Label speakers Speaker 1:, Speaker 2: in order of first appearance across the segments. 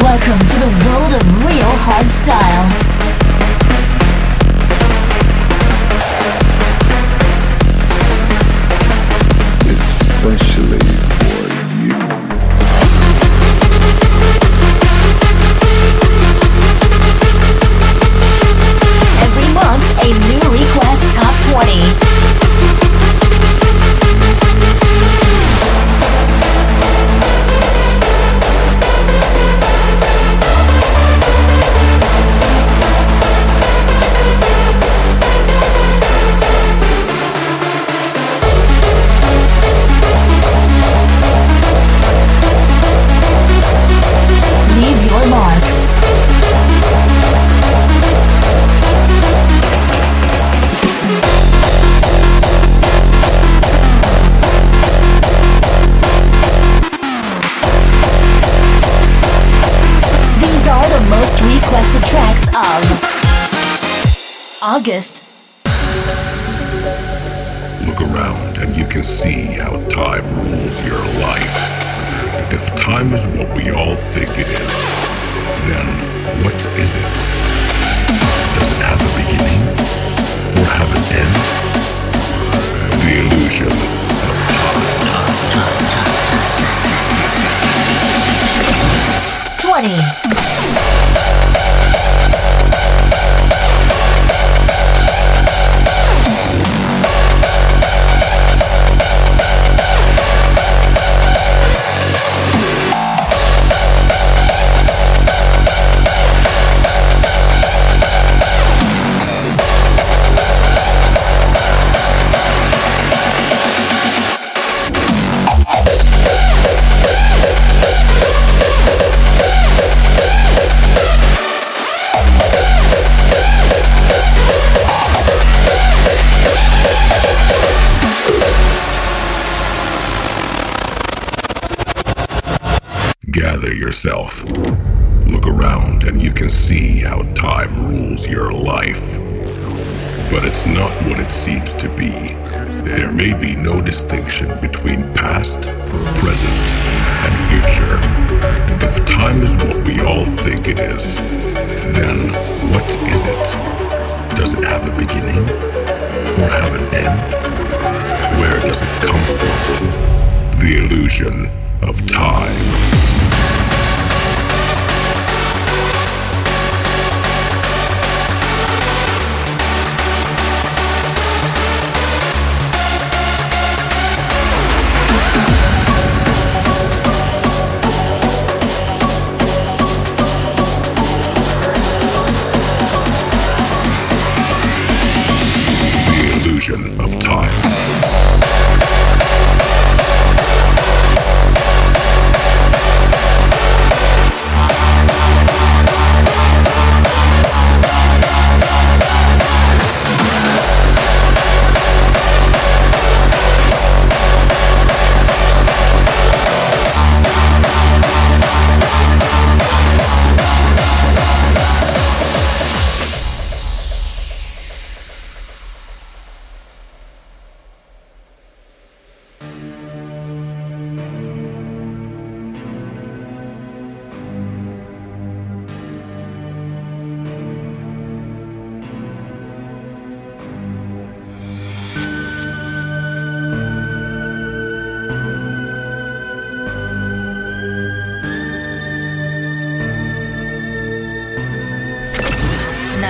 Speaker 1: Welcome to the world of real hardstyle.
Speaker 2: especially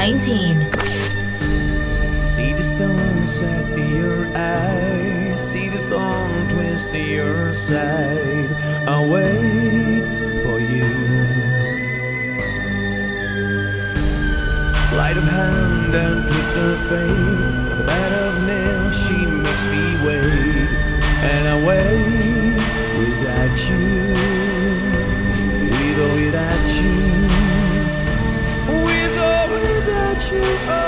Speaker 3: 2019. See the
Speaker 4: stone set your eyes, see the thorn twist to your side. I'll wait for you. Sleight of hand and twist of faith, on the bed of nails she makes me wait, and I wait without you. you.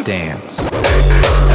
Speaker 5: dance.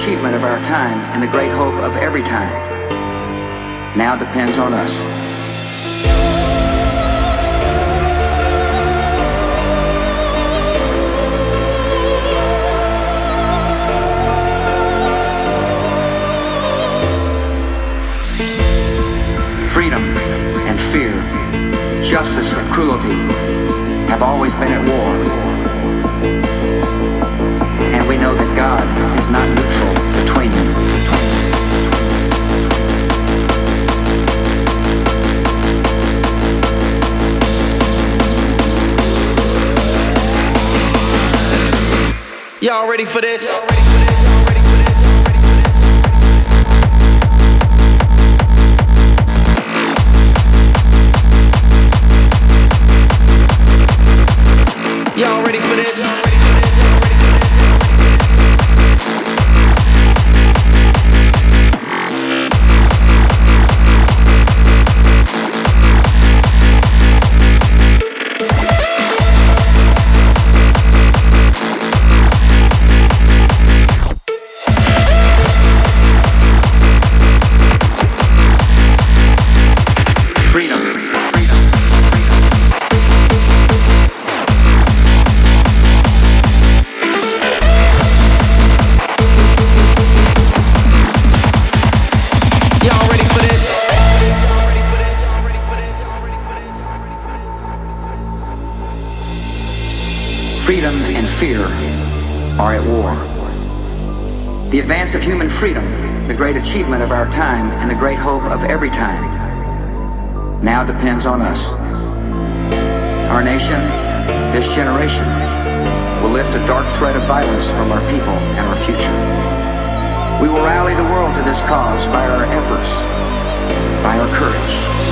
Speaker 6: achievement of our time and the great hope of every time now depends on us. Freedom and fear, justice and cruelty have always been at war. ready for this?
Speaker 7: Achievement of our time and the great hope of every time, now depends on us. Our nation, this generation, will lift a dark thread of violence from our people and our future. We will rally the world to this cause by our efforts, by our courage.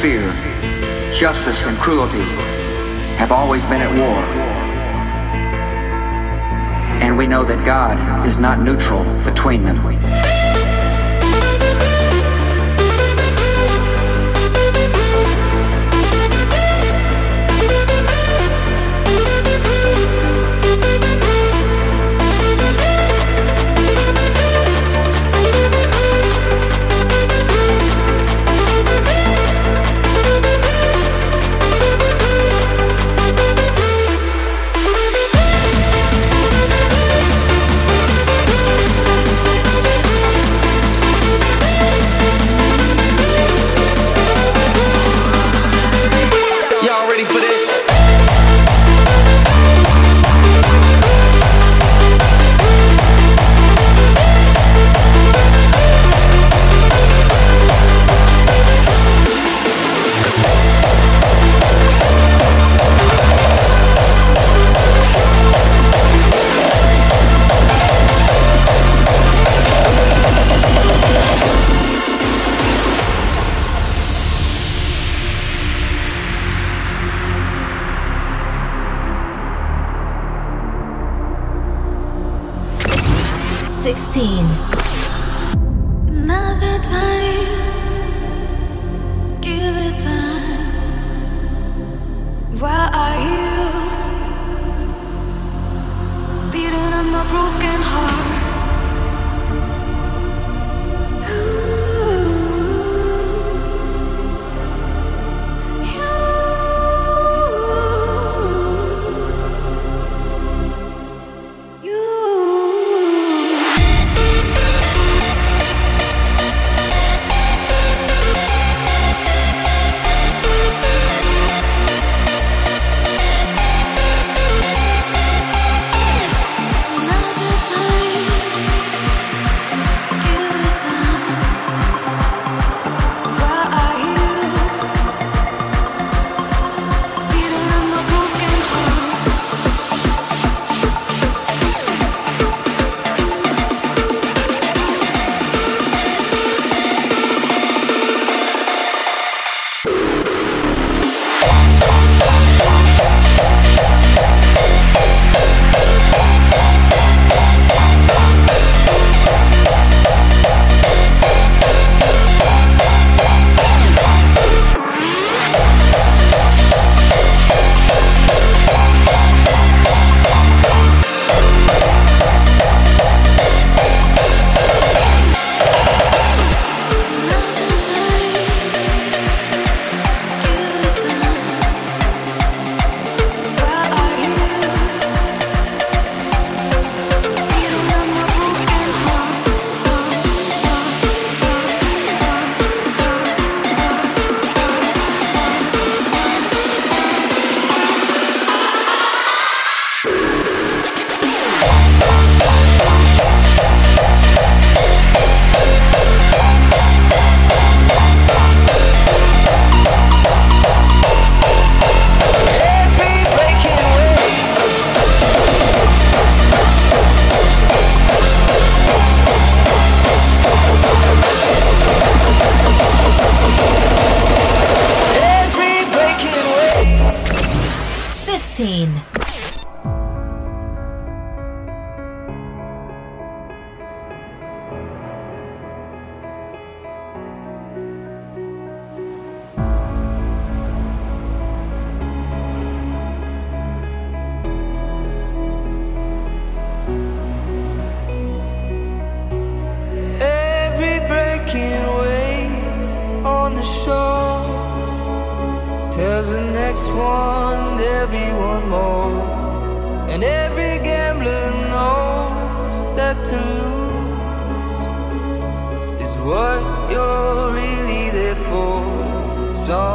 Speaker 7: Fear, justice and cruelty have always been at war. And we know that God is not neutral between them.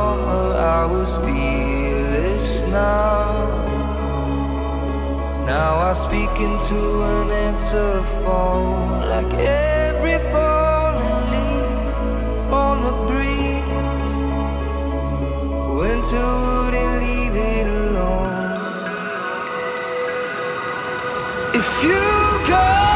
Speaker 8: I was fearless now. Now I speak into an answer phone like every falling leaf on the breeze. Wouldn't leave it alone. If you go.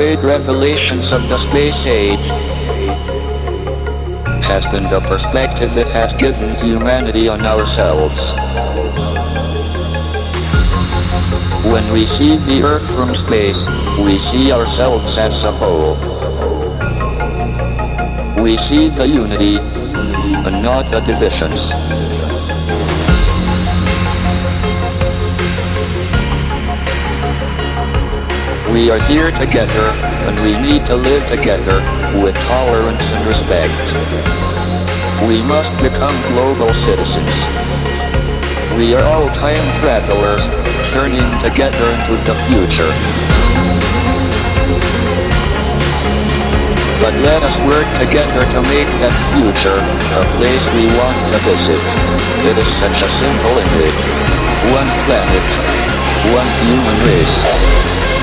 Speaker 9: Great revelations of the space age has been the perspective it has given humanity on ourselves. When we see the Earth from space, we see ourselves as a whole. We see the unity, and not the divisions. We are here together, and we need to live together, with tolerance and respect. We must become global citizens. We are all time travelers, journeying together into the future. But let us work together to make that future a place we want to visit. It is such a simple image. One planet, one human race.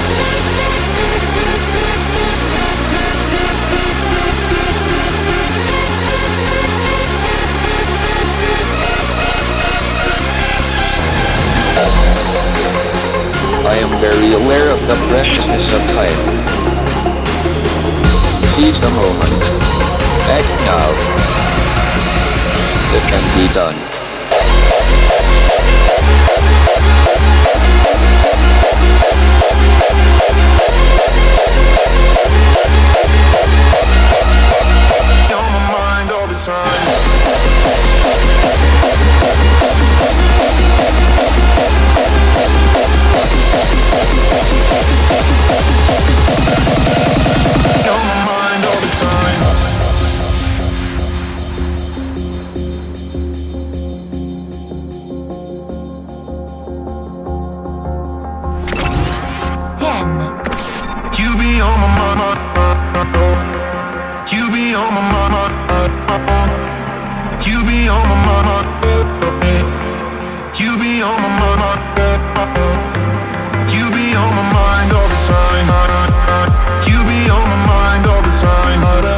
Speaker 9: I am very aware of the preciousness of time. Seize the moment. Act now. It can be done.
Speaker 10: You be on my mind. You be on my mind. You be on my mind. You be on my mind all the time. You be on my mind all the time.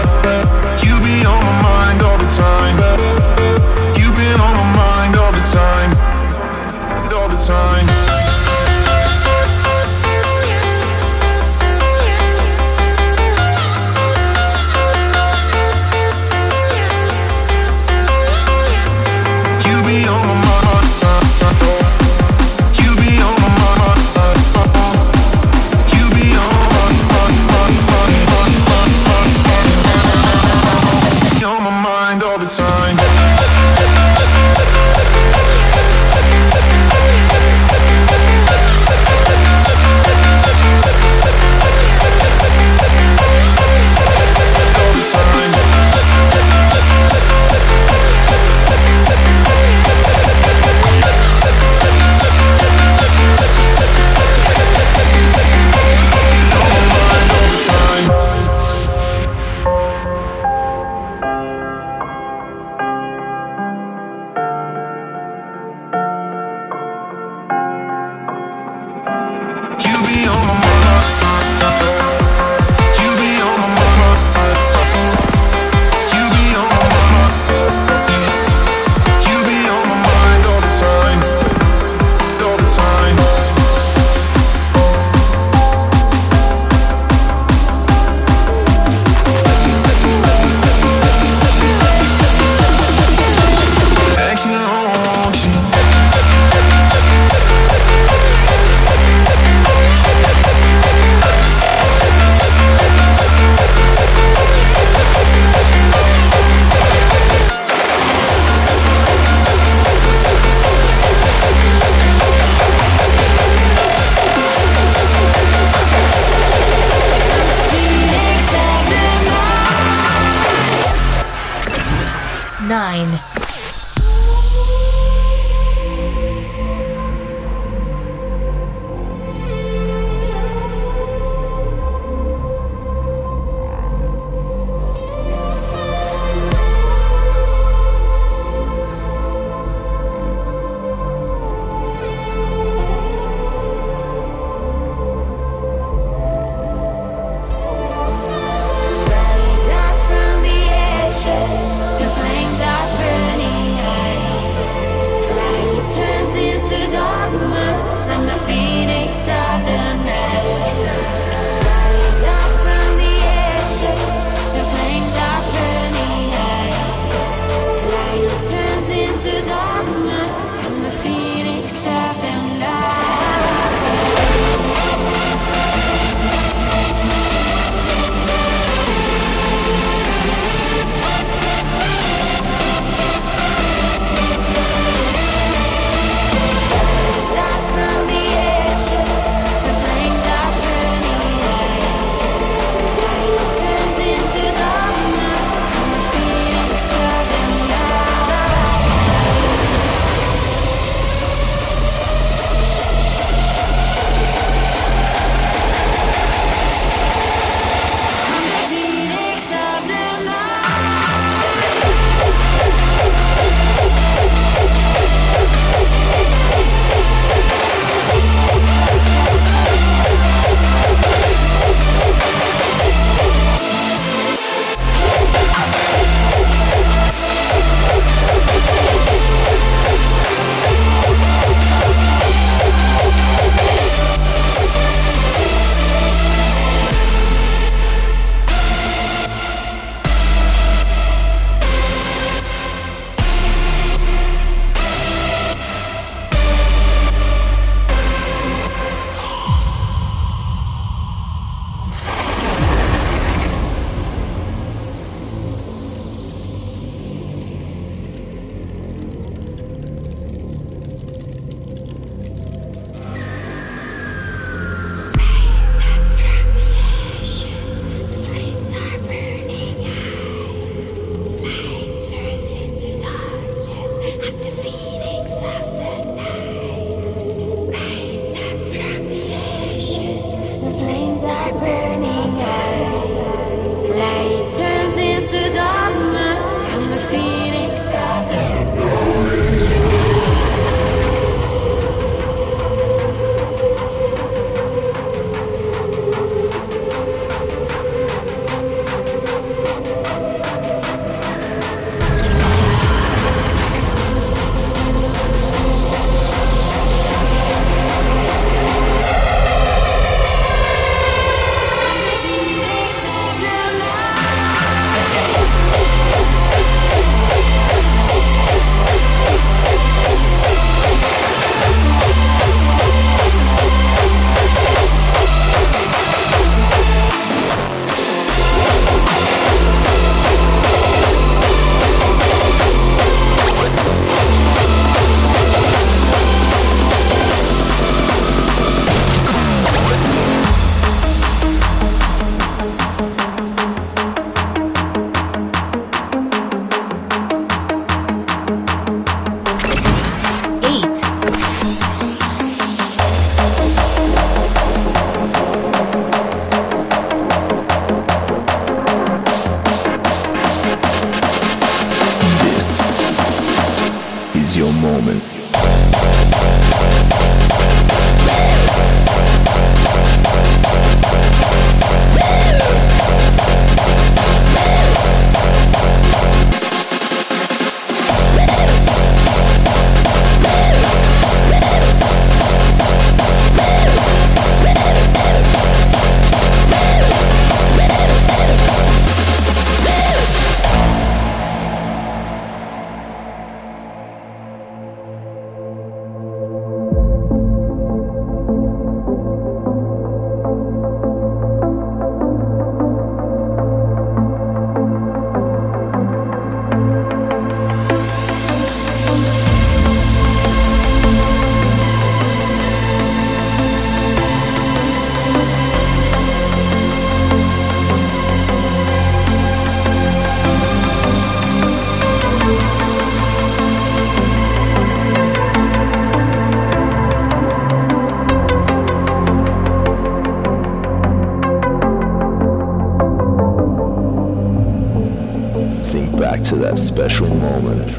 Speaker 7: that special moment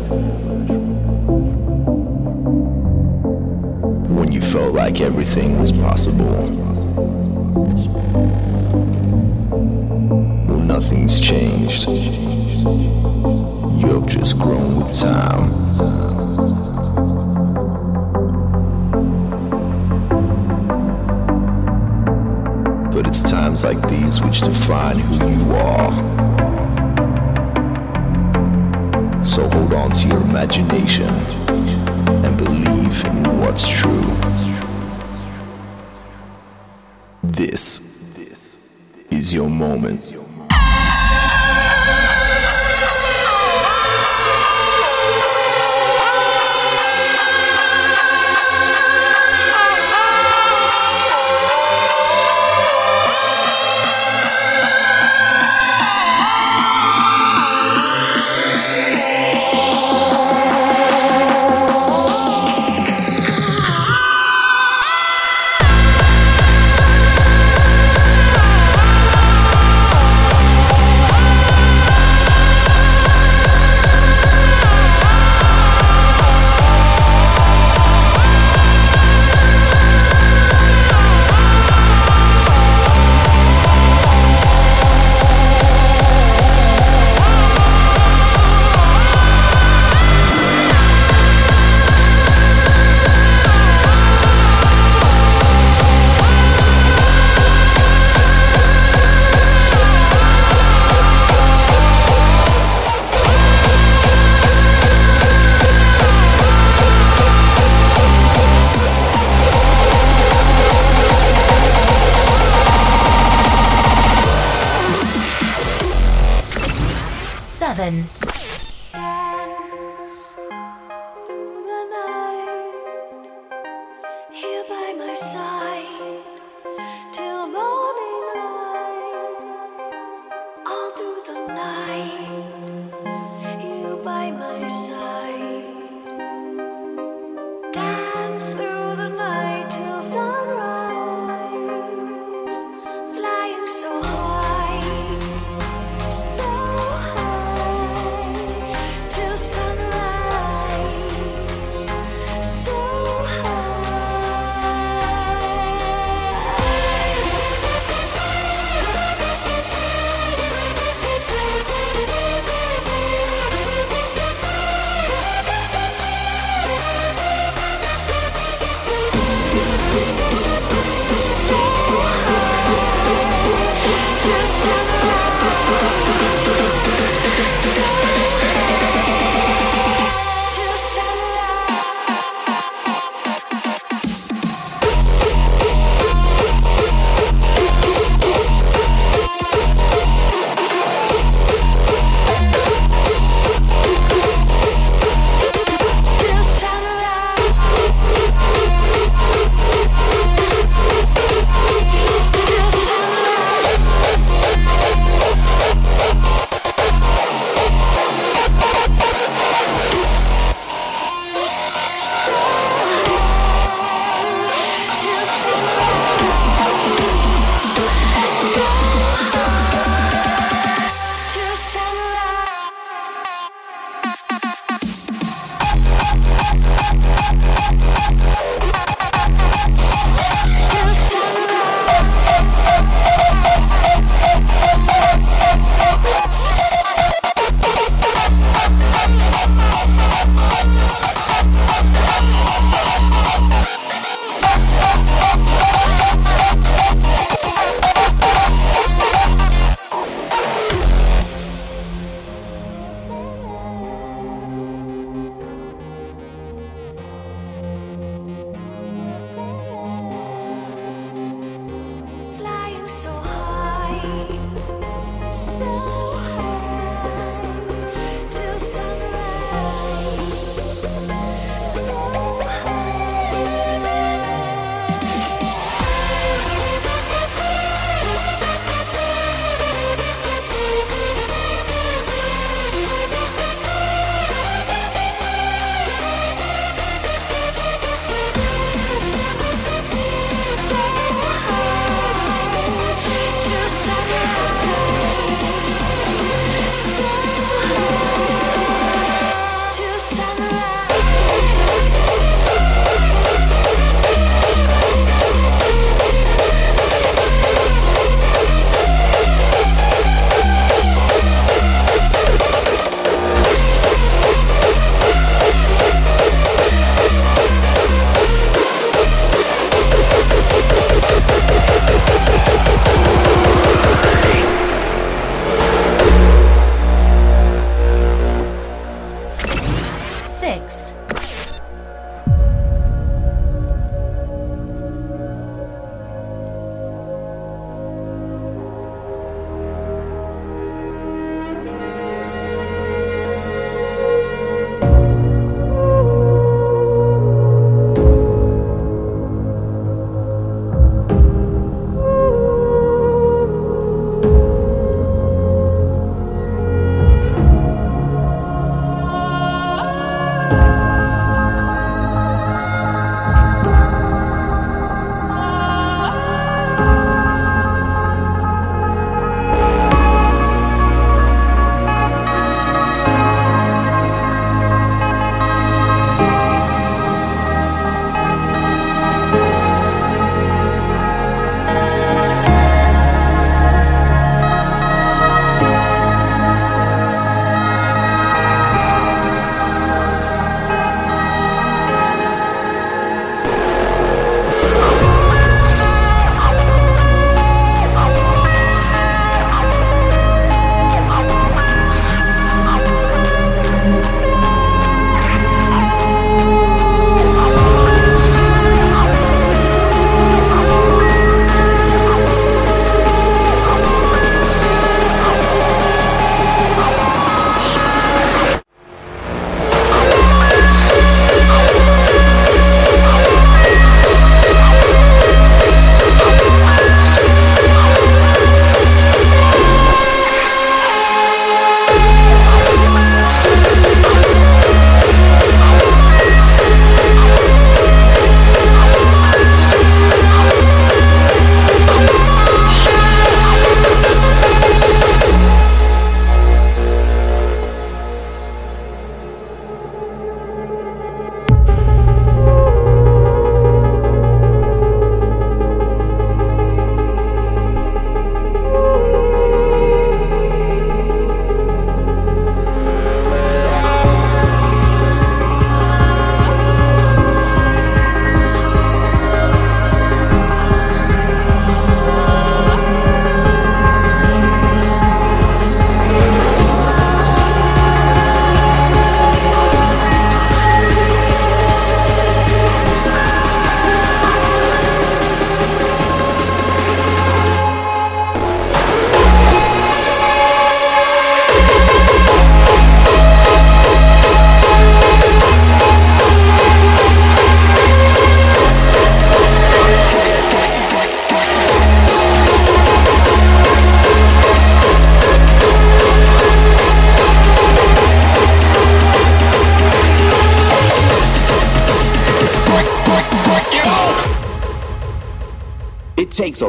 Speaker 7: when you felt like everything was possible.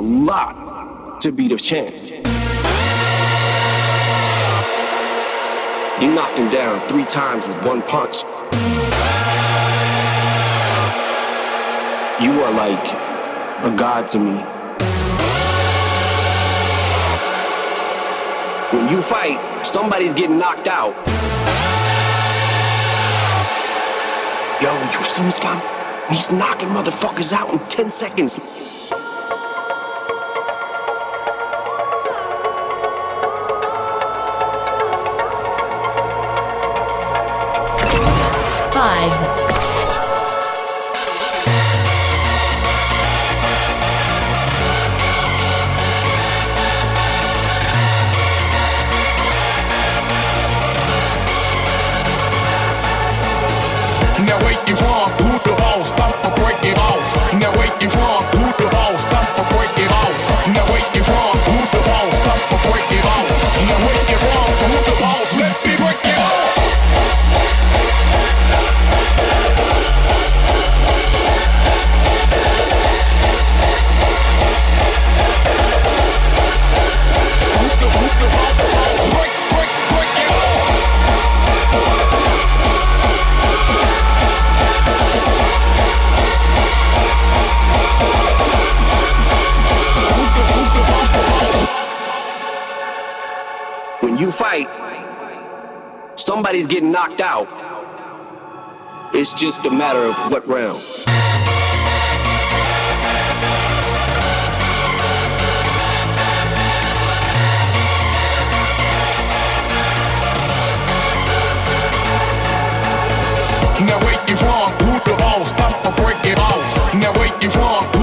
Speaker 11: lot to be the champ. You knocked him down three times with one punch. You are like a god to me. When you fight, somebody's getting knocked out. Yo, you seen this guy? He's knocking motherfuckers out in 10 seconds. just a matter of what round.
Speaker 12: Now wait, you from? Who the boss? Stop or break it off. Now wait, you from?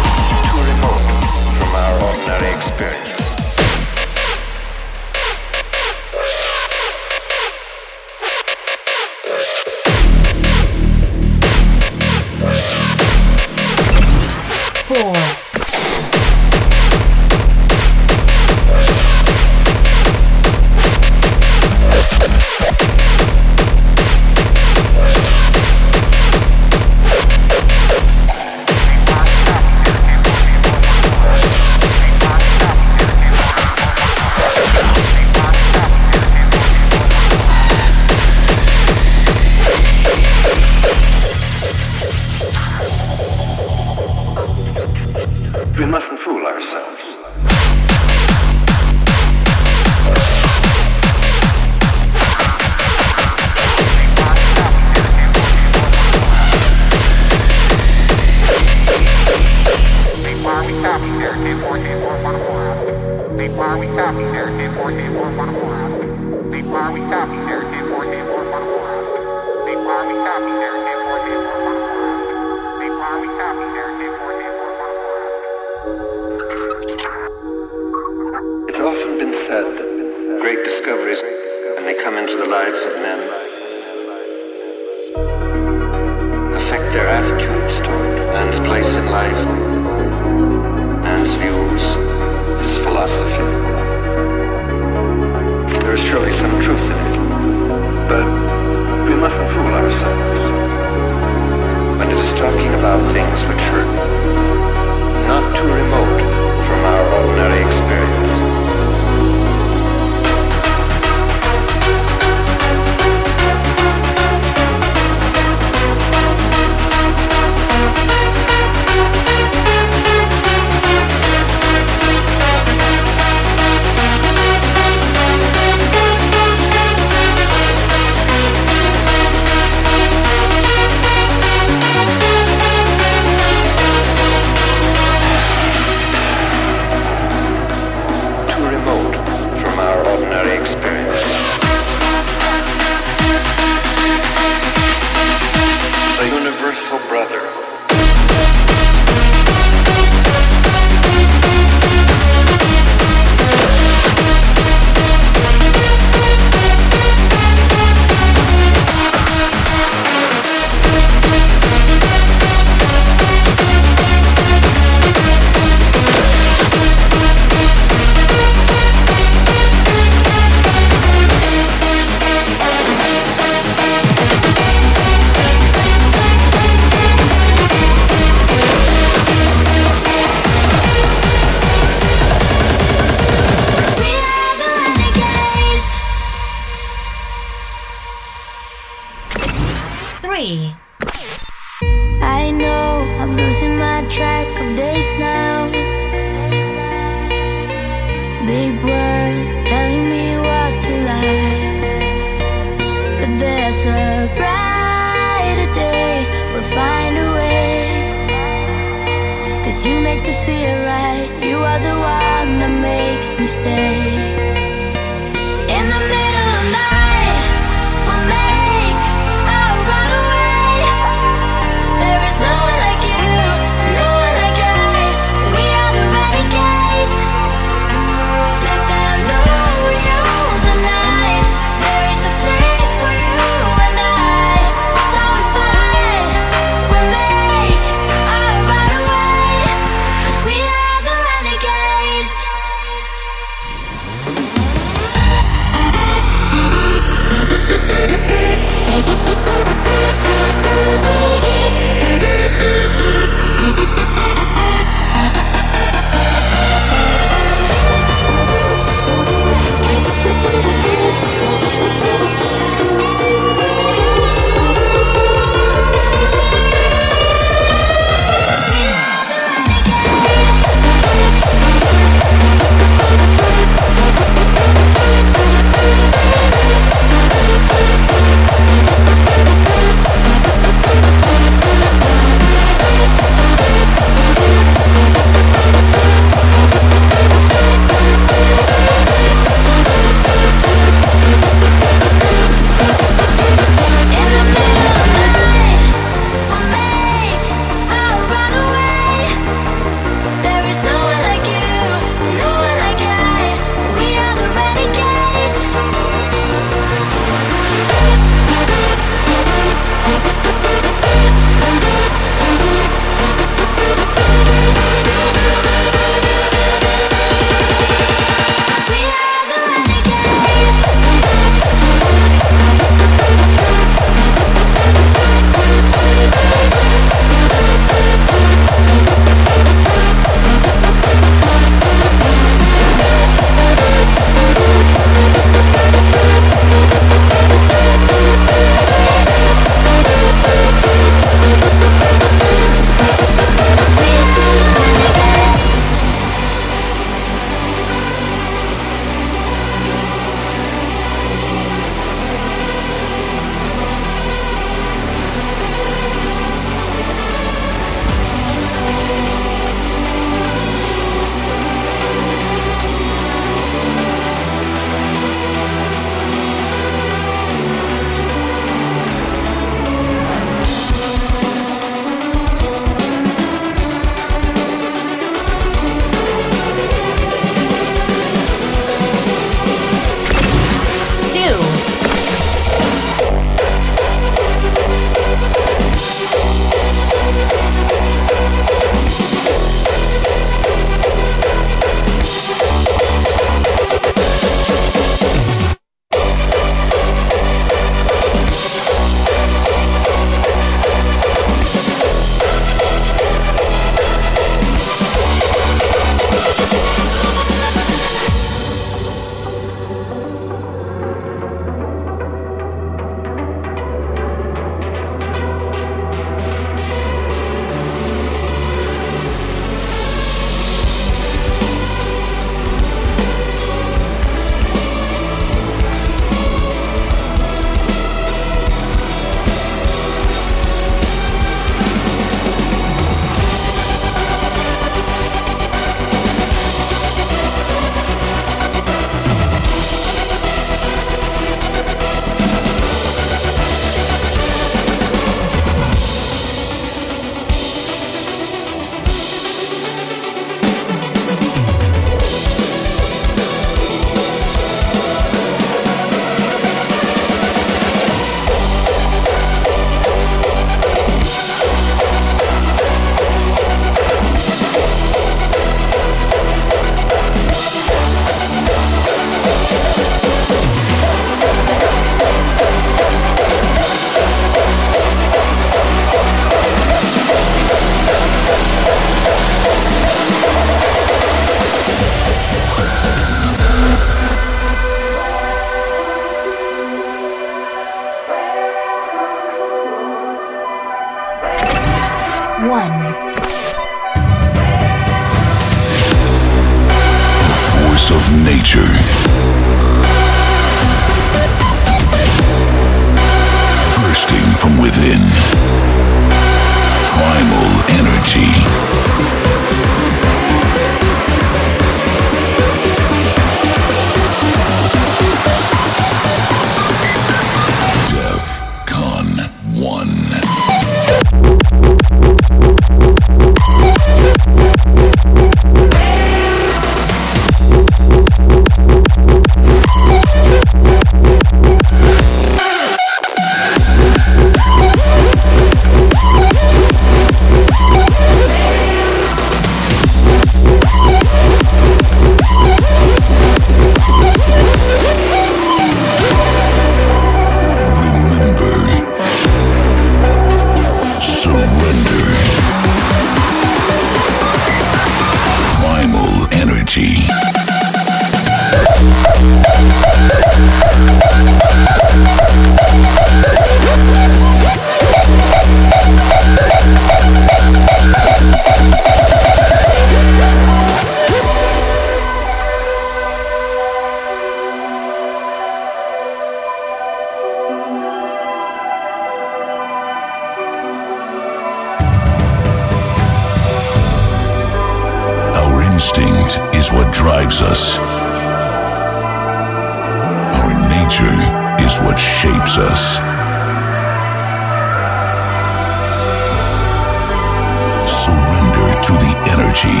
Speaker 13: To the
Speaker 2: energy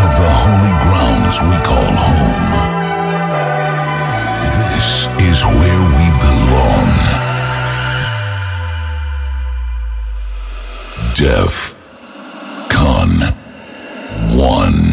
Speaker 2: of the holy grounds we call home. This is where we belong. Def Con 1.